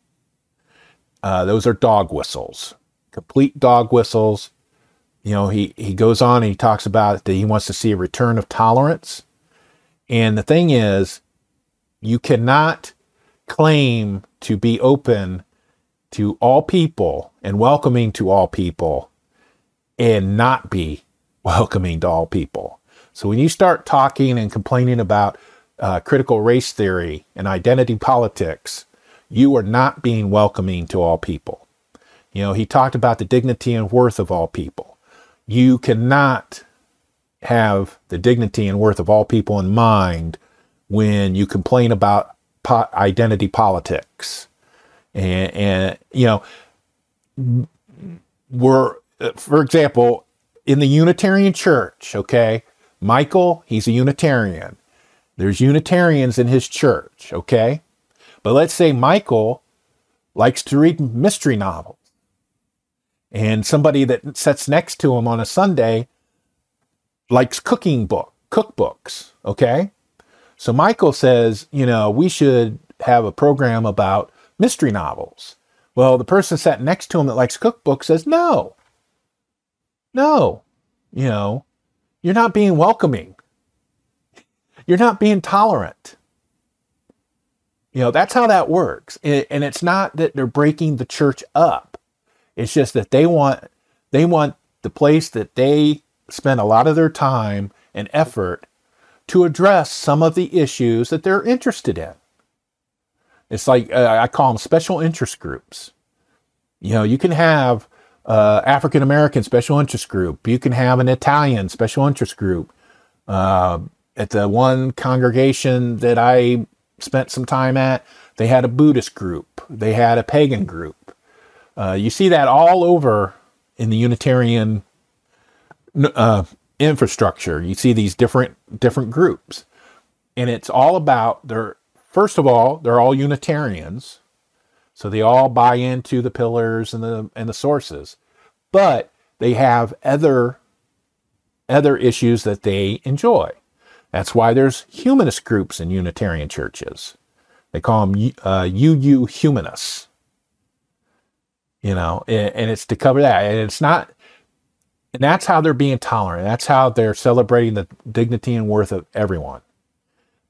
Speaker 2: Uh, those are dog whistles, complete dog whistles. You know, he, he goes on and he talks about that he wants to see a return of tolerance. And the thing is, you cannot claim to be open to all people and welcoming to all people and not be welcoming to all people. So when you start talking and complaining about uh, critical race theory and identity politics, you are not being welcoming to all people. You know, he talked about the dignity and worth of all people. You cannot have the dignity and worth of all people in mind when you complain about po- identity politics. And, and, you know, we're, for example, in the Unitarian Church, okay, Michael, he's a Unitarian. There's Unitarians in his church, okay? But let's say Michael likes to read mystery novels. And somebody that sits next to him on a Sunday likes cooking book, cookbooks, okay? So Michael says, you know, we should have a program about mystery novels. Well, the person sat next to him that likes cookbooks says, no, no, you know, you're not being welcoming. You're not being tolerant. You know, that's how that works. And it's not that they're breaking the church up. It's just that they want they want the place that they spend a lot of their time and effort to address some of the issues that they're interested in. It's like uh, I call them special interest groups. You know, you can have uh, African American special interest group. You can have an Italian special interest group. Uh, at the one congregation that I spent some time at, they had a Buddhist group. They had a pagan group. Uh, you see that all over in the Unitarian uh, infrastructure. You see these different different groups, and it's all about their. First of all, they're all Unitarians, so they all buy into the pillars and the and the sources, but they have other other issues that they enjoy. That's why there's humanist groups in Unitarian churches. They call them uh, UU humanists. You know, and, it's to cover that. And it's not and that's how they're being tolerant. That's how they're celebrating the dignity and worth of everyone.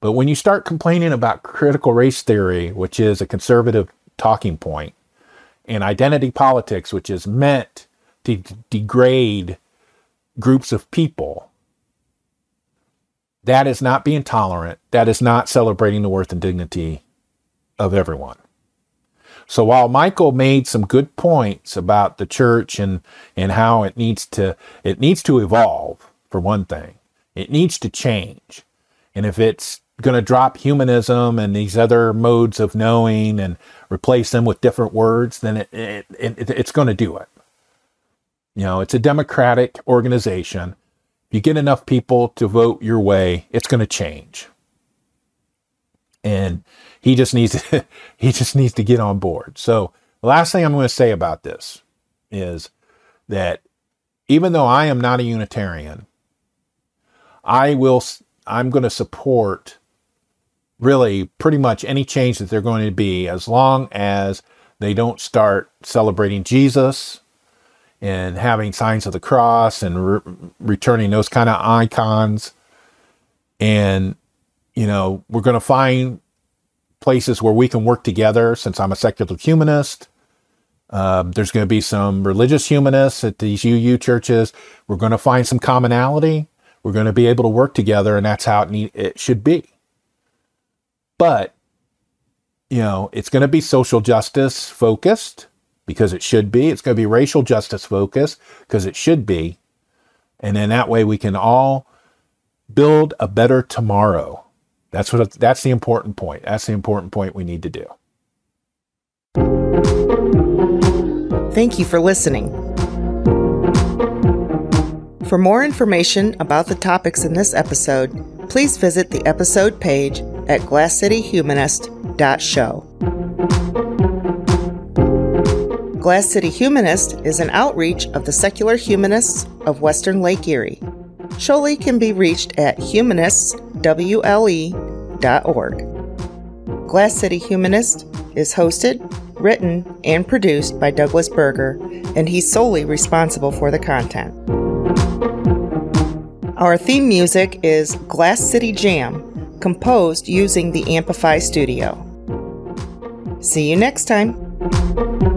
Speaker 2: But when you start complaining about critical race theory, which is a conservative talking point, and identity politics, which is meant to d- degrade groups of people, that is not being tolerant. That is not celebrating the worth and dignity of everyone. So while Michael made some good points about the church and and how it needs to it needs to evolve for one thing. It needs to change. And if it's going to drop humanism and these other modes of knowing and replace them with different words, then it, it, it it's going to do it. You know, it's a democratic organization. You get enough people to vote your way, it's going to change. And he just needs to, he just needs to get on board. So the last thing I'm going to say about this is that even though I am not a Unitarian, I will I'm going to support really pretty much any change that they're going to be as long as they don't start celebrating Jesus and having signs of the cross and re- returning those kind of icons and you know we're going to find places where we can work together since I'm a secular humanist. Um, there's going to be some religious humanists at these UU churches. We're going to find some commonality. We're going to be able to work together, and that's how it, need, it should be. But, you know, it's going to be social justice focused because it should be. It's going to be racial justice focused because it should be. And then that way we can all build a better tomorrow that's what that's the important point. That's the important point we need to do.
Speaker 1: Thank you for listening. For more information about the topics in this episode, please visit the episode page at glasscityhumanist.show. Glass City Humanist is an outreach of the secular humanists of Western Lake Erie. Scholey can be reached at humanistswle.org. Glass City Humanist is hosted, written, and produced by Douglas Berger, and he's solely responsible for the content. Our theme music is Glass City Jam, composed using the Amplify Studio. See you next time.